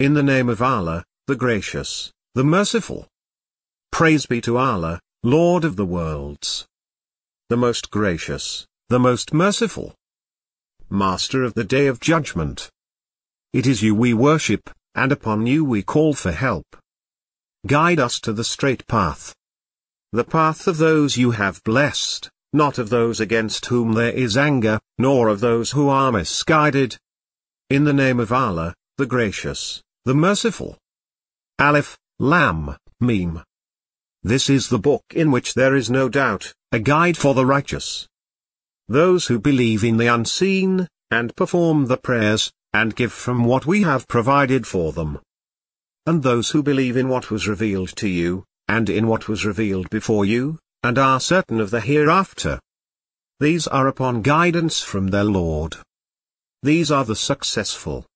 In the name of Allah, the Gracious, the Merciful. Praise be to Allah, Lord of the worlds. The most gracious, the most merciful. Master of the Day of Judgment. It is you we worship, and upon you we call for help. Guide us to the straight path. The path of those you have blessed, not of those against whom there is anger, nor of those who are misguided. In the name of Allah, the Gracious, the Merciful. Alif, Lam, Mim. This is the book in which there is no doubt, a guide for the righteous. Those who believe in the unseen, and perform the prayers, and give from what we have provided for them. And those who believe in what was revealed to you, and in what was revealed before you, and are certain of the hereafter. These are upon guidance from their Lord. These are the successful.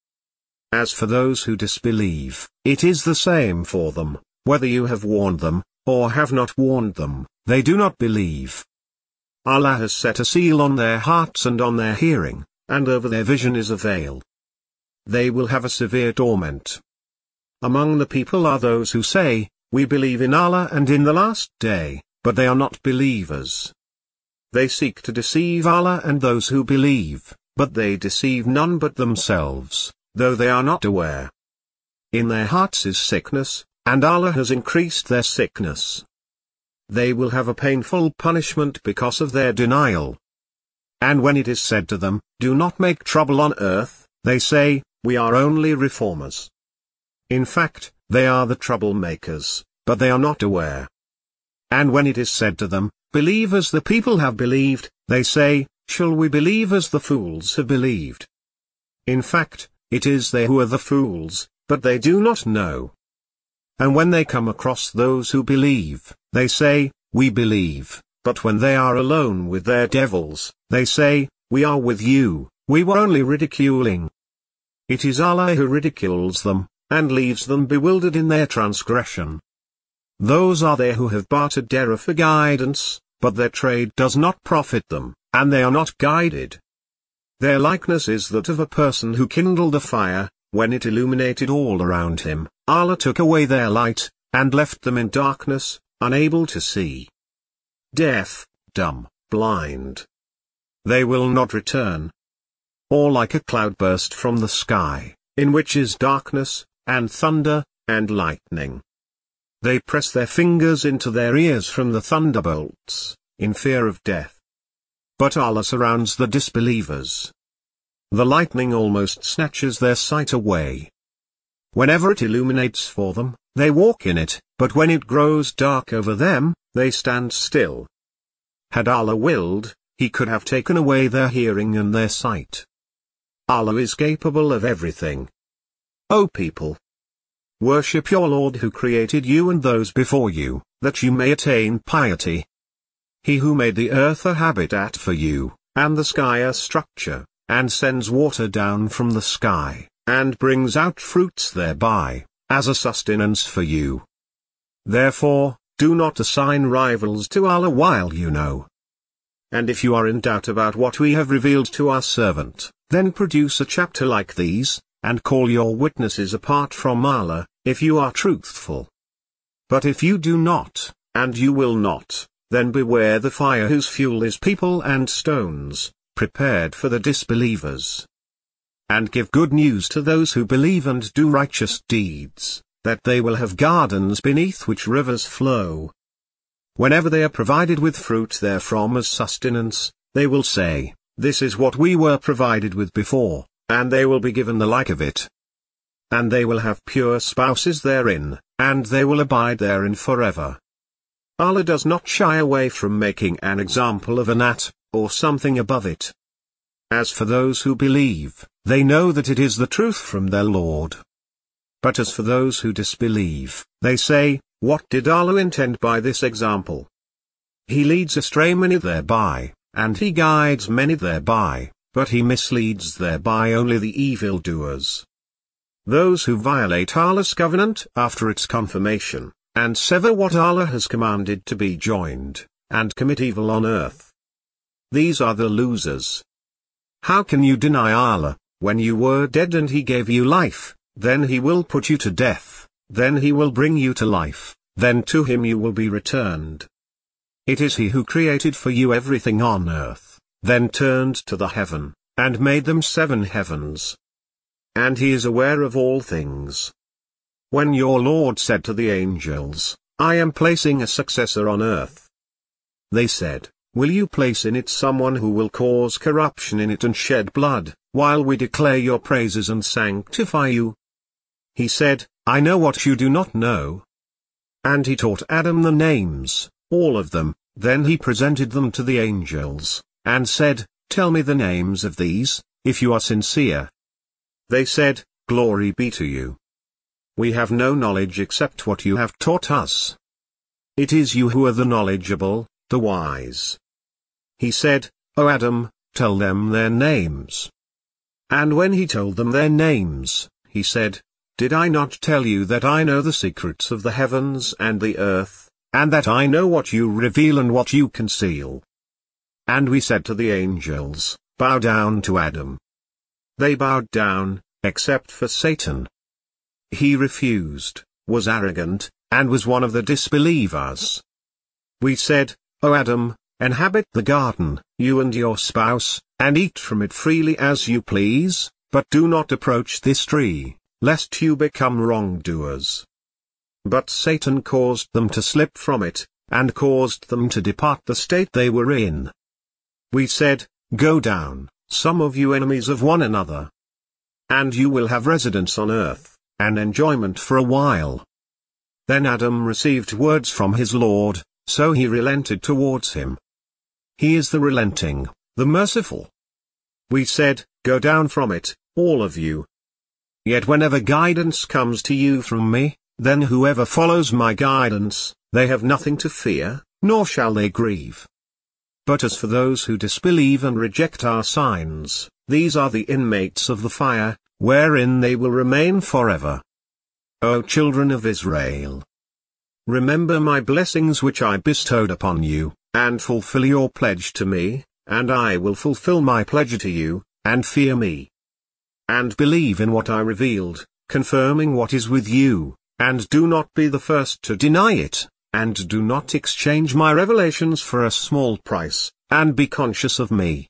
As for those who disbelieve, it is the same for them, whether you have warned them, or have not warned them, they do not believe. Allah has set a seal on their hearts and on their hearing, and over their vision is a veil. They will have a severe torment. Among the people are those who say, We believe in Allah and in the last day, but they are not believers. They seek to deceive Allah and those who believe, but they deceive none but themselves, though they are not aware. In their hearts is sickness, and Allah has increased their sickness. They will have a painful punishment because of their denial. And when it is said to them, Do not make trouble on earth, they say, We are only reformers. In fact, they are the troublemakers, but they are not aware. And when it is said to them, Believe as the people have believed, they say, Shall we believe as the fools have believed? In fact, it is they who are the fools, but they do not know. And when they come across those who believe, they say, We believe, but when they are alone with their devils, they say, We are with you, we were only ridiculing. It is Allah who ridicules them, and leaves them bewildered in their transgression. Those are they who have bartered Dera for guidance, but their trade does not profit them, and they are not guided. Their likeness is that of a person who kindled a fire, when it illuminated all around him, Allah took away their light, and left them in darkness, unable to see. Deaf, dumb, blind. They will not return. Or like a cloudburst from the sky, in which is darkness, and thunder, and lightning. They press their fingers into their ears from the thunderbolts, in fear of death. But Allah surrounds the disbelievers. The lightning almost snatches their sight away. Whenever it illuminates for them, they walk in it, but when it grows dark over them, they stand still. Had Allah willed, He could have taken away their hearing and their sight. Allah is capable of everything. O people! Worship your Lord who created you and those before you, that you may attain piety. He who made the earth a habitat for you, and the sky a structure and sends water down from the sky, and brings out fruits thereby, as a sustenance for you. Therefore, do not assign rivals to Allah while you know. And if you are in doubt about what we have revealed to our servant, then produce a chapter like these, and call your witnesses apart from Allah, if you are truthful. But if you do not, and you will not, then beware the fire whose fuel is people and stones, prepared for the disbelievers. And give good news to those who believe and do righteous deeds, that they will have gardens beneath which rivers flow. Whenever they are provided with fruit therefrom as sustenance, they will say, This is what we were provided with before, and they will be given the like of it. And they will have pure spouses therein, and they will abide therein forever. Allah does not shy away from making an example of a gnat, or something above it. As for those who believe, they know that it is the truth from their Lord. But as for those who disbelieve, they say, What did Allah intend by this example? He leads astray many thereby, and he guides many thereby, but he misleads thereby only the evildoers. Those who violate Allah's covenant after its confirmation, and sever what Allah has commanded to be joined, and commit evil on earth, these are the losers. How can you deny Allah, when you were dead and He gave you life, then he will put you to death, then he will bring you to life, then to him you will be returned. It is he who created for you everything on earth, then turned to the heaven, and made them seven heavens. And he is aware of all things. When your Lord said to the angels, I am placing a successor on earth. They said, Will you place in it someone who will cause corruption in it and shed blood, while we declare your praises and sanctify you? He said, I know what you do not know. And he taught Adam the names, all of them, then he presented them to the angels, and said, Tell me the names of these, if you are sincere. They said, Glory be to you. We have no knowledge except what you have taught us. It is you who are the knowledgeable, the wise. He said, O Adam, tell them their names. And when he told them their names, he said, Did I not tell you that I know the secrets of the heavens and the earth, and that I know what you reveal and what you conceal? And we said to the angels, Bow down to Adam. They bowed down, except for Satan. He refused, was arrogant, and was one of the disbelievers. We said, O Adam, Inhabit the garden, you and your spouse, and eat from it freely as you please, but do not approach this tree, lest you become wrongdoers. But Satan caused them to slip from it, and caused them to depart the state they were in. We said, Go down, some of you enemies of one another. And you will have residence on earth, and enjoyment for a while. Then Adam received words from his Lord, so he relented towards him. He is the relenting, the merciful. We said, Go down from it, all of you. Yet whenever guidance comes to you from me, then whoever follows my guidance, they have nothing to fear, nor shall they grieve. But as for those who disbelieve and reject our signs, these are the inmates of the fire, wherein they will remain forever. O children of Israel! Remember my blessings which I bestowed upon you, and fulfill your pledge to me, and I will fulfill my pledge to you, and fear me. And believe in what I revealed, confirming what is with you, and do not be the first to deny it, and do not exchange my revelations for a small price, and be conscious of me.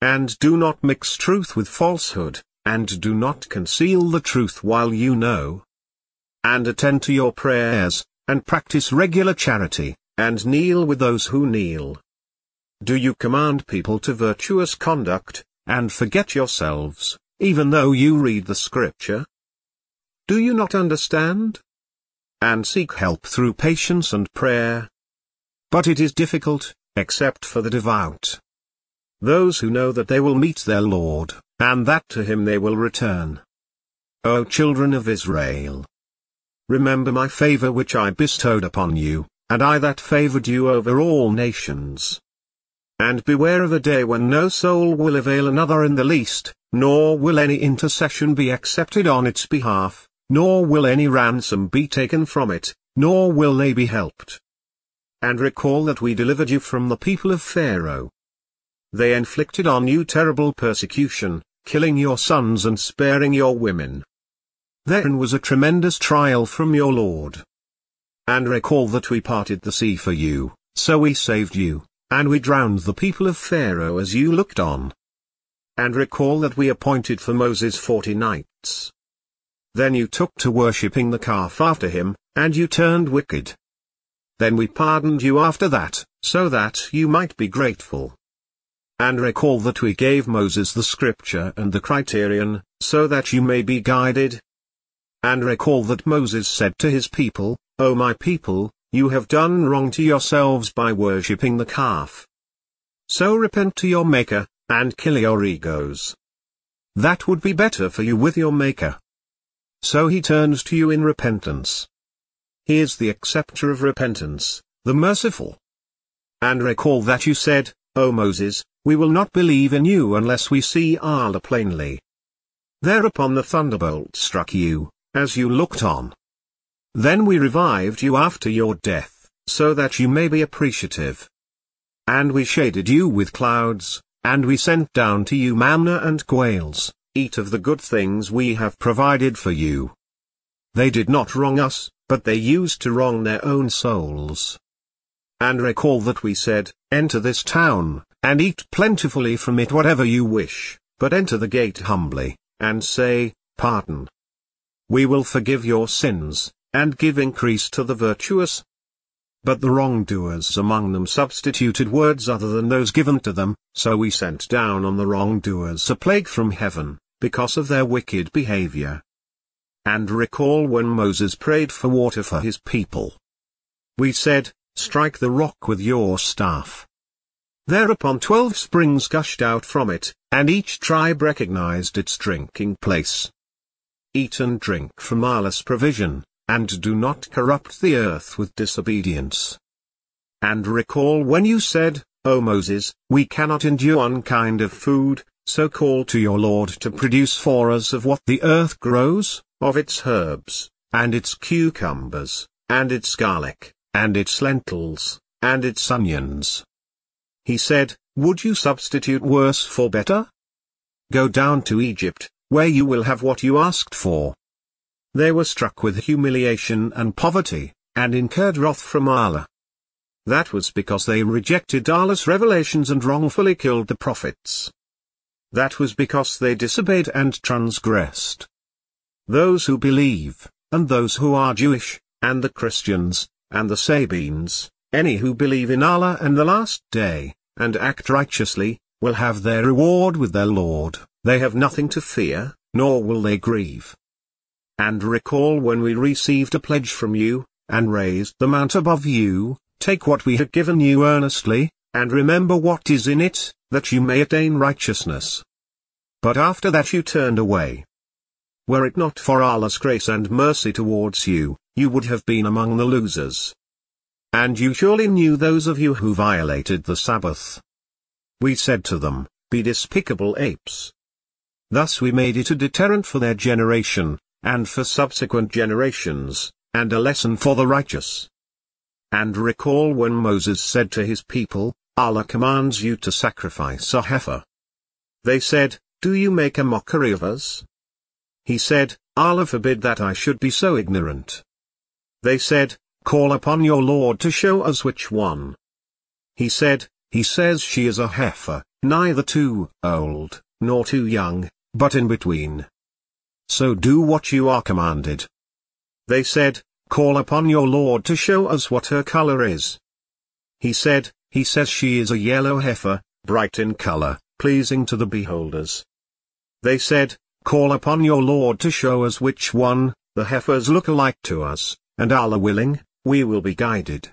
And do not mix truth with falsehood, and do not conceal the truth while you know. And attend to your prayers, and practice regular charity, and kneel with those who kneel. Do you command people to virtuous conduct, and forget yourselves, even though you read the scripture? Do you not understand? And seek help through patience and prayer. But it is difficult, except for the devout. Those who know that they will meet their Lord, and that to him they will return. O children of Israel! Remember my favor which I bestowed upon you, and I that favored you over all nations. And beware of a day when no soul will avail another in the least, nor will any intercession be accepted on its behalf, nor will any ransom be taken from it, nor will they be helped. And recall that we delivered you from the people of Pharaoh. They inflicted on you terrible persecution, killing your sons and sparing your women. Therein was a tremendous trial from your Lord. And recall that we parted the sea for you, so we saved you, and we drowned the people of Pharaoh as you looked on. And recall that we appointed for Moses forty nights. Then you took to worshipping the calf after him, and you turned wicked. Then we pardoned you after that, so that you might be grateful. And recall that we gave Moses the scripture and the criterion, so that you may be guided. And recall that Moses said to his people, O my people, you have done wrong to yourselves by worshipping the calf. So repent to your Maker, and kill your egos. That would be better for you with your Maker. So he turns to you in repentance. He is the acceptor of repentance, the merciful. And recall that you said, O Moses, we will not believe in you unless we see Allah plainly. Thereupon the thunderbolt struck you, as you looked on. Then we revived you after your death, so that you may be appreciative. And we shaded you with clouds, and we sent down to you manna and quails, eat of the good things we have provided for you. They did not wrong us, but they used to wrong their own souls. And recall that we said, Enter this town, and eat plentifully from it whatever you wish, but enter the gate humbly, and say, Pardon. We will forgive your sins, and give increase to the virtuous. But the wrongdoers among them substituted words other than those given to them, so we sent down on the wrongdoers a plague from heaven, because of their wicked behavior. And recall when Moses prayed for water for his people. We said, Strike the rock with your staff. Thereupon twelve springs gushed out from it, and each tribe recognized its drinking place. Eat and drink from Allah's provision, and do not corrupt the earth with disobedience. And recall when you said, O Moses, we cannot endure one kind of food, so call to your Lord to produce for us of what the earth grows, of its herbs, and its cucumbers, and its garlic, and its lentils, and its onions. He said, Would you substitute worse for better? Go down to Egypt, where you will have what you asked for. They were struck with humiliation and poverty, and incurred wrath from Allah. That was because they rejected Allah's revelations and wrongfully killed the prophets. That was because they disobeyed and transgressed. Those who believe, and those who are Jewish, and the Christians, and the Sabians, any who believe in Allah and the Last Day, and act righteously, will have their reward with their Lord, they have nothing to fear, nor will they grieve. And recall when we received a pledge from you, and raised the mount above you, take what we had given you earnestly, and remember what is in it, that you may attain righteousness. But after that you turned away. Were it not for Allah's grace and mercy towards you, you would have been among the losers. And you surely knew those of you who violated the Sabbath. We said to them, Be despicable apes. Thus we made it a deterrent for their generation, and for subsequent generations, and a lesson for the righteous. And recall when Moses said to his people, Allah commands you to sacrifice a heifer. They said, Do you make a mockery of us? He said, Allah forbid that I should be so ignorant. They said, Call upon your Lord to show us which one. He said, He says she is a heifer, neither too old, nor too young, but in between. So do what you are commanded. They said, Call upon your Lord to show us what her color is. He said, He says she is a yellow heifer, bright in color, pleasing to the beholders. They said, Call upon your Lord to show us which one, the heifers look alike to us, and Allah willing, we will be guided.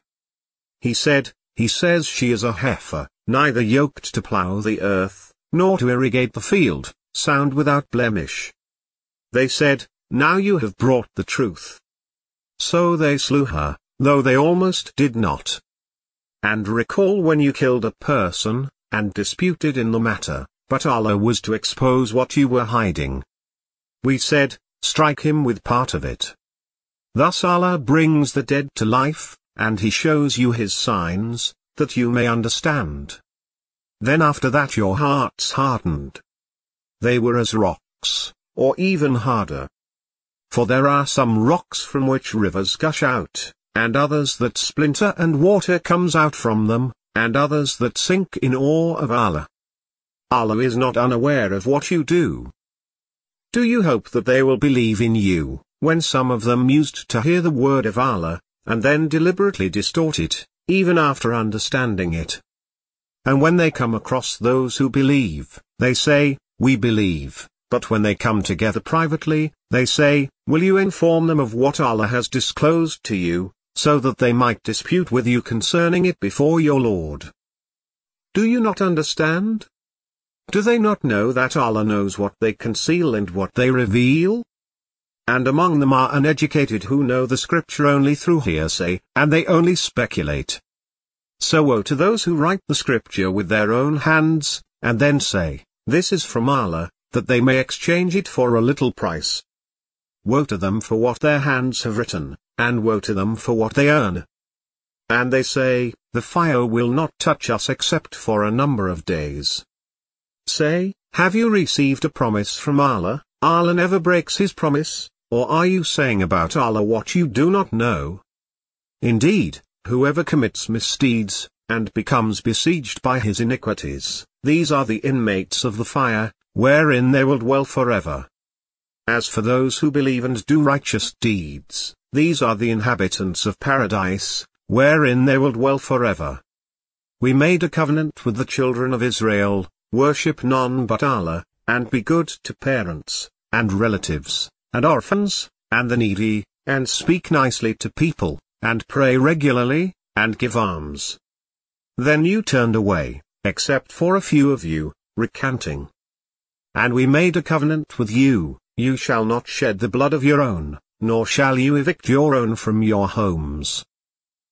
He said, He says she is a heifer, neither yoked to plow the earth, nor to irrigate the field, sound without blemish. They said, Now you have brought the truth. So they slew her, though they almost did not. And recall when you killed a person, and disputed in the matter, but Allah was to expose what you were hiding. We said, Strike him with part of it. Thus Allah brings the dead to life, and He shows you His signs, that you may understand. Then after that your hearts hardened. They were as rocks or even harder. For there are some rocks from which rivers gush out, and others that splinter and water comes out from them, and others that sink in awe of Allah. Allah is not unaware of what you do. Do you hope that they will believe in you, when some of them used to hear the word of Allah, and then deliberately distort it, even after understanding it? And when they come across those who believe, they say, We believe. But when they come together privately, they say, Will you inform them of what Allah has disclosed to you, so that they might dispute with you concerning it before your Lord? Do you not understand? Do they not know that Allah knows what they conceal and what they reveal? And among them are uneducated who know the scripture only through hearsay, and they only speculate. So woe to those who write the scripture with their own hands, and then say, This is from Allah, that they may exchange it for a little price. Woe to them for what their hands have written, and woe to them for what they earn. And they say, The fire will not touch us except for a number of days. Say, Have you received a promise from Allah? Allah never breaks his promise, or are you saying about Allah what you do not know? Indeed, whoever commits misdeeds, and becomes besieged by his iniquities, these are the inmates of the fire, wherein they will dwell forever. As for those who believe and do righteous deeds, these are the inhabitants of paradise, wherein they will dwell forever. We made a covenant with the children of Israel, worship none but Allah, and be good to parents, and relatives, and orphans, and the needy, and speak nicely to people, and pray regularly, and give alms. Then you turned away, except for a few of you, recanting. And we made a covenant with you, you shall not shed the blood of your own, nor shall you evict your own from your homes.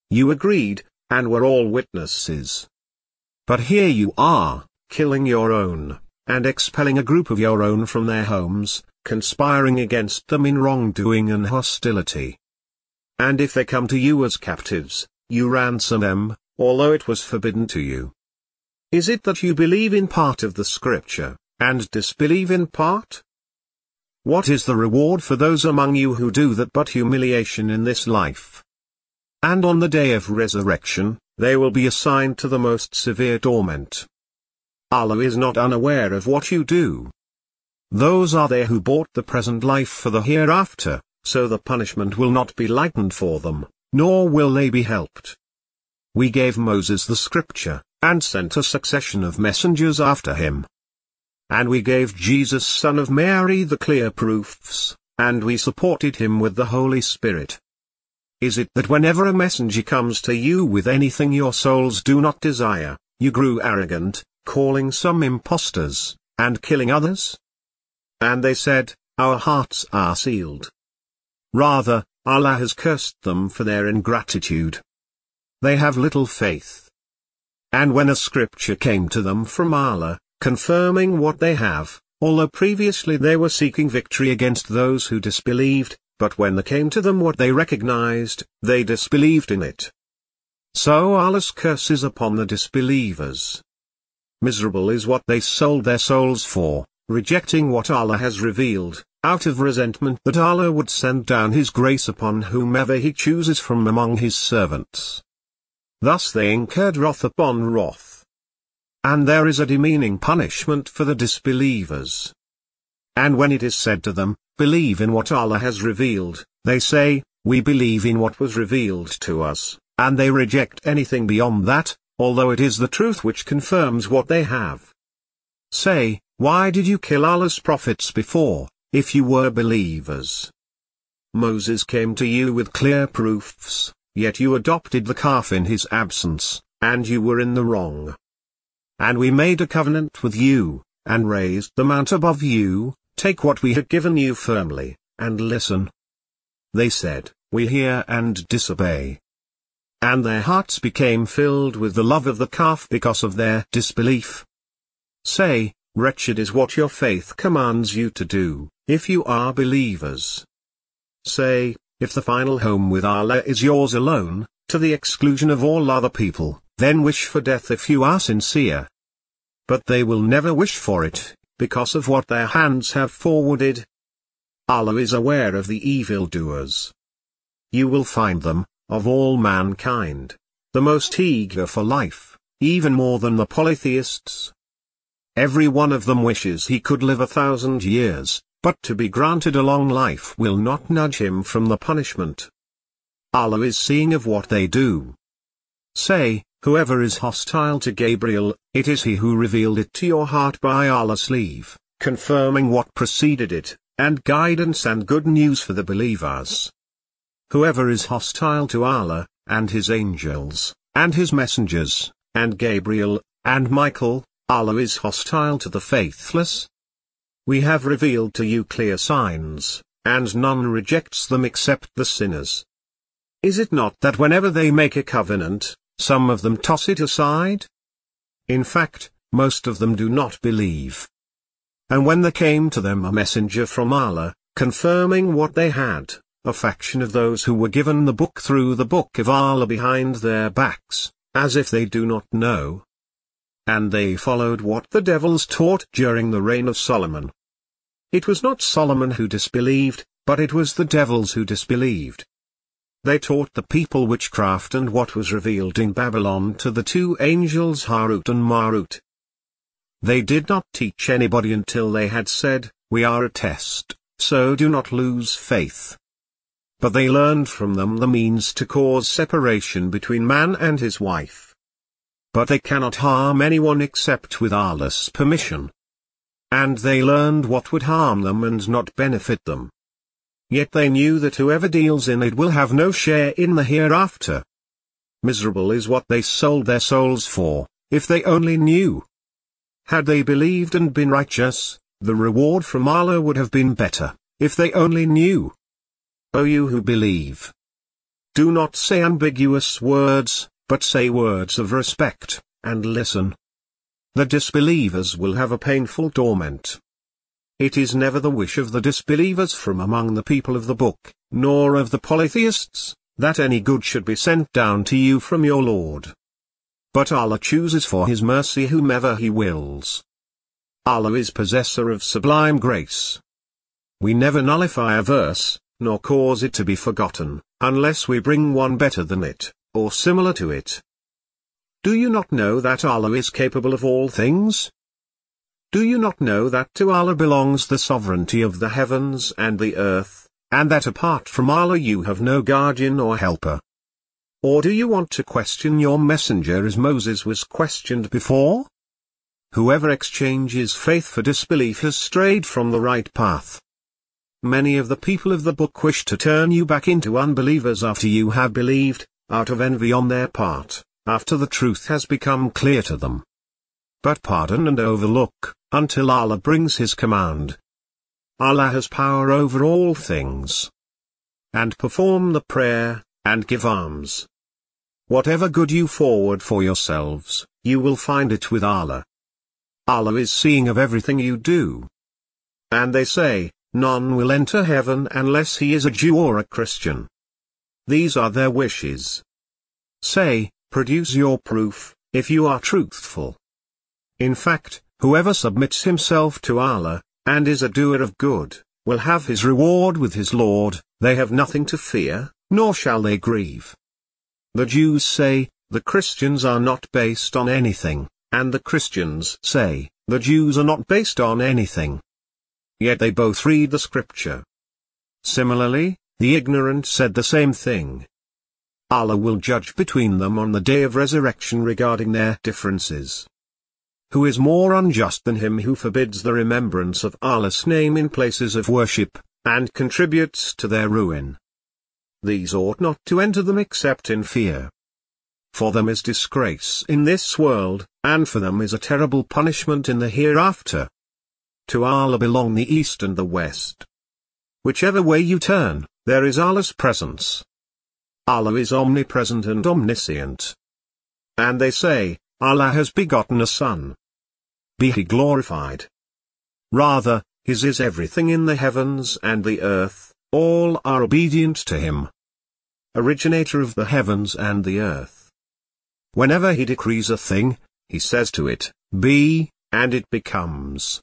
You agreed, and were all witnesses. But here you are, killing your own, and expelling a group of your own from their homes, conspiring against them in wrongdoing and hostility. And if they come to you as captives, you ransom them, although it was forbidden to you. Is it that you believe in part of the scripture, and disbelieve in part? What is the reward for those among you who do that but humiliation in this life? And on the day of resurrection, they will be assigned to the most severe torment. Allah is not unaware of what you do. Those are they who bought the present life for the hereafter, so the punishment will not be lightened for them, nor will they be helped. We gave Moses the scripture, and sent a succession of messengers after him. And we gave Jesus son of Mary the clear proofs, and we supported him with the Holy Spirit. Is it that whenever a messenger comes to you with anything your souls do not desire, you grew arrogant, calling some impostors, and killing others? And they said, Our hearts are sealed. Rather, Allah has cursed them for their ingratitude. They have little faith. And when a scripture came to them from Allah, confirming what they have, although previously they were seeking victory against those who disbelieved, but when there came to them what they recognized, they disbelieved in it. So Allah's curse is upon the disbelievers. Miserable is what they sold their souls for, rejecting what Allah has revealed, out of resentment that Allah would send down His grace upon whomever He chooses from among His servants. Thus they incurred wrath upon wrath. And there is a demeaning punishment for the disbelievers. And when it is said to them, believe in what Allah has revealed, they say, we believe in what was revealed to us, and they reject anything beyond that, although it is the truth which confirms what they have. Say, why did you kill Allah's prophets before, if you were believers? Moses came to you with clear proofs, yet you adopted the calf in his absence, and you were in the wrong. And we made a covenant with you, and raised the mount above you, take what we had given you firmly, and listen. They said, We hear and disobey. And their hearts became filled with the love of the calf because of their disbelief. Say, wretched is what your faith commands you to do, if you are believers. Say, if the final home with Allah is yours alone, to the exclusion of all other people, then wish for death if you are sincere. But they will never wish for it, because of what their hands have forwarded. Allah is aware of the evildoers. You will find them, of all mankind, the most eager for life, even more than the polytheists. Every one of them wishes he could live a thousand years, but to be granted a long life will not nudge him from the punishment. Allah is seeing of what they do. Say, whoever is hostile to Gabriel, it is he who revealed it to your heart by Allah's leave, confirming what preceded it, and guidance and good news for the believers. Whoever is hostile to Allah, and His angels, and His messengers, and Gabriel, and Michael, Allah is hostile to the faithless. We have revealed to you clear signs, and none rejects them except the sinners. Is it not that whenever they make a covenant, some of them toss it aside? In fact, most of them do not believe. And when there came to them a messenger from Allah, confirming what they had, a faction of those who were given the book threw the book of Allah behind their backs, as if they do not know. and they followed what the devils taught during the reign of Solomon. It was not Solomon who disbelieved, but it was the devils who disbelieved. They taught the people witchcraft and what was revealed in Babylon to the two angels Harut and Marut. They did not teach anybody until they had said, We are a test, so do not lose faith. But they learned from them the means to cause separation between man and his wife. But they cannot harm anyone except with Allah's permission. And they learned what would harm them and not benefit them. Yet they knew that whoever deals in it will have no share in the hereafter. Miserable is what they sold their souls for, if they only knew. Had they believed and been righteous, the reward from Allah would have been better, if they only knew. O you who believe! Do not say ambiguous words, but say words of respect, and listen. The disbelievers will have a painful torment. It is never the wish of the disbelievers from among the people of the book, nor of the polytheists, that any good should be sent down to you from your Lord. But Allah chooses for His mercy whomever He wills. Allah is possessor of sublime grace. We never nullify a verse, nor cause it to be forgotten, unless we bring one better than it, or similar to it. Do you not know that Allah is capable of all things? Do you not know that to Allah belongs the sovereignty of the heavens and the earth, and that apart from Allah you have no guardian or helper? Or do you want to question your messenger as Moses was questioned before? Whoever exchanges faith for disbelief has strayed from the right path. Many of the people of the book wish to turn you back into unbelievers after you have believed, out of envy on their part, after the truth has become clear to them but pardon and overlook, until Allah brings His command. Allah has power over all things. And perform the prayer, and give alms. Whatever good you forward for yourselves, you will find it with Allah. Allah is seeing of everything you do. And they say, none will enter heaven unless he is a Jew or a Christian. These are their wishes. Say, produce your proof, if you are truthful. In fact, whoever submits himself to Allah, and is a doer of good, will have his reward with his Lord, they have nothing to fear, nor shall they grieve. The Jews say, the Christians are not based on anything, and the Christians say, the Jews are not based on anything. Yet they both read the scripture. Similarly, the ignorant said the same thing. Allah will judge between them on the day of resurrection regarding their differences. Who is more unjust than him who forbids the remembrance of Allah's name in places of worship, and contributes to their ruin? These ought not to enter them except in fear. For them is disgrace in this world, and for them is a terrible punishment in the hereafter. To Allah belong the east and the west. Whichever way you turn, there is Allah's presence. Allah is omnipresent and omniscient. And they say, Allah has begotten a son be he glorified. Rather, his is everything in the heavens and the earth, all are obedient to him. Originator of the heavens and the earth. Whenever he decrees a thing, he says to it, Be, and it becomes.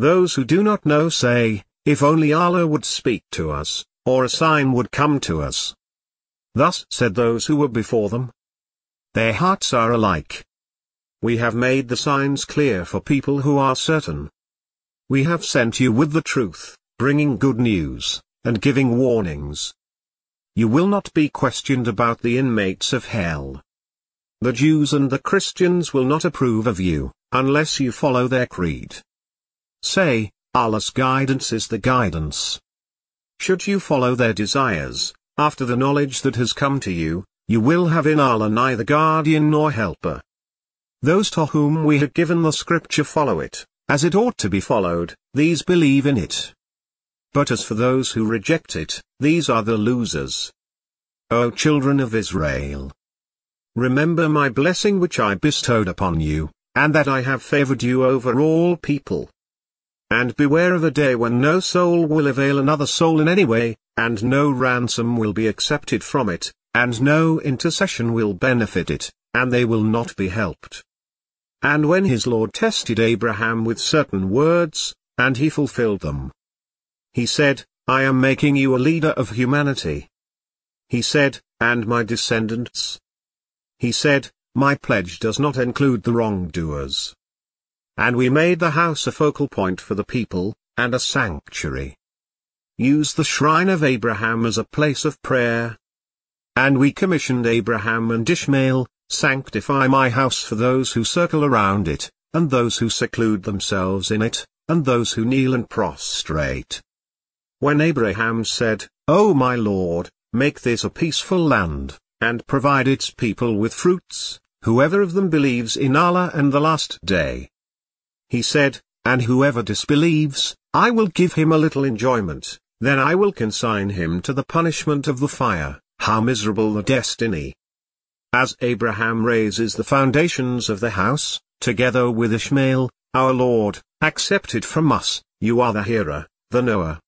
Those who do not know say, If only Allah would speak to us, or a sign would come to us. Thus said those who were before them. Their hearts are alike. We have made the signs clear for people who are certain. We have sent you with the truth, bringing good news, and giving warnings. You will not be questioned about the inmates of hell. The Jews and the Christians will not approve of you, unless you follow their creed. Say, Allah's guidance is the guidance. Should you follow their desires, after the knowledge that has come to you, you will have in Allah neither guardian nor helper. Those to whom we have given the scripture follow it, as it ought to be followed, these believe in it. But as for those who reject it, these are the losers. O children of Israel! Remember my blessing which I bestowed upon you, and that I have favored you over all people. And beware of a day when no soul will avail another soul in any way, and no ransom will be accepted from it, and no intercession will benefit it, and they will not be helped. and when his Lord tested Abraham with certain words, and he fulfilled them. He said, I am making you a leader of humanity. He said, and my descendants. He said, my pledge does not include the wrongdoers. And we made the house a focal point for the people, and a sanctuary. Use the shrine of Abraham as a place of prayer. And we commissioned Abraham and Ishmael, Sanctify my house for those who circle around it, and those who seclude themselves in it, and those who kneel and prostrate. When Abraham said, O my Lord, make this a peaceful land, and provide its people with fruits, whoever of them believes in Allah and the last day. He said, and whoever disbelieves, I will give him a little enjoyment, then I will consign him to the punishment of the fire, how miserable the destiny. As Abraham raises the foundations of the house, together with Ishmael, our Lord, accepted from us, you are the hearer, the knower.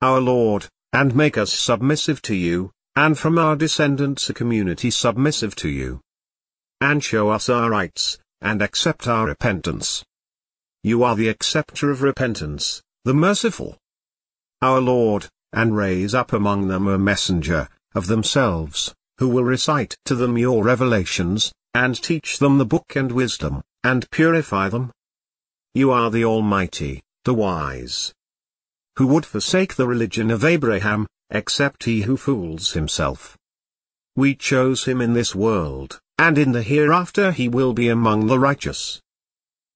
Our Lord, and make us submissive to you, and from our descendants a community submissive to you. And show us our rights, and accept our repentance. You are the acceptor of repentance, the merciful. Our Lord, and raise up among them a messenger, of themselves, who will recite to them your revelations, and teach them the book and wisdom, and purify them. You are the Almighty, the Wise. Who would forsake the religion of Abraham, except he who fools himself? We chose him in this world, and in the hereafter he will be among the righteous.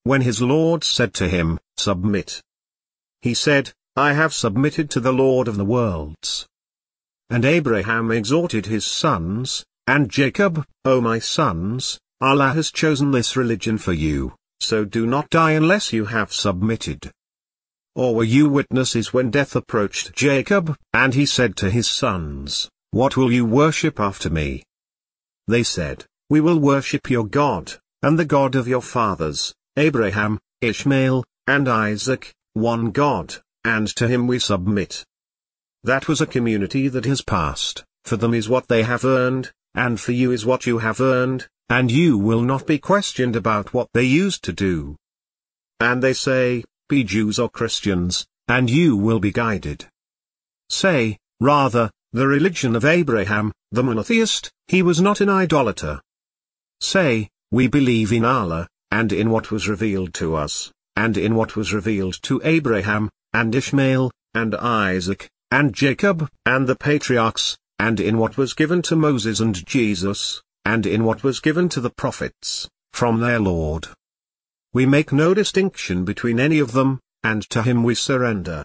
When his Lord said to him, Submit. He said, I have submitted to the Lord of the worlds. And Abraham exhorted his sons, and Jacob, O my sons, Allah has chosen this religion for you, so do not die unless you have submitted. Or were you witnesses when death approached Jacob, and he said to his sons, What will you worship after me? They said, We will worship your God, and the God of your fathers, Abraham, Ishmael, and Isaac, one God, and to him we submit. That was a community that has passed, for them is what they have earned, and for you is what you have earned, and you will not be questioned about what they used to do. And they say, be Jews or Christians, and you will be guided. Say, rather, the religion of Abraham, the monotheist, he was not an idolater. Say, we believe in Allah, and in what was revealed to us, and in what was revealed to Abraham, and Ishmael, and Isaac, and Jacob, and the patriarchs, and in what was given to Moses and Jesus, and in what was given to the prophets, from their Lord. We make no distinction between any of them, and to him we surrender.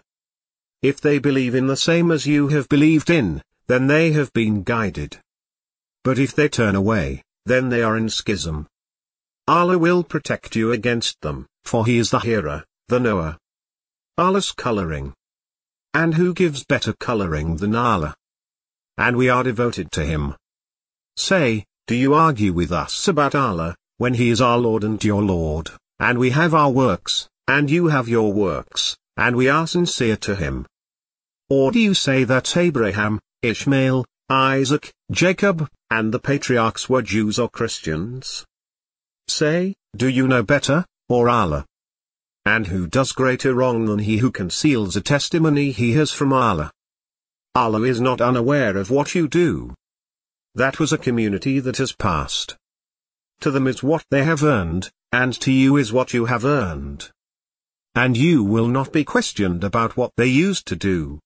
If they believe in the same as you have believed in, then they have been guided. But if they turn away, then they are in schism. Allah will protect you against them, for He is the hearer, the knower. Allah's coloring. And who gives better coloring than Allah? And we are devoted to Him. Say, do you argue with us about Allah, when He is our Lord and your Lord, and we have our works, and you have your works, and we are sincere to Him? Or do you say that Abraham, Ishmael, Isaac, Jacob, and the patriarchs were Jews or Christians? Say, do you know better, or Allah? And who does greater wrong than he who conceals a testimony he has from Allah? Allah is not unaware of what you do. That was a community that has passed. To them is what they have earned, and to you is what you have earned. And you will not be questioned about what they used to do.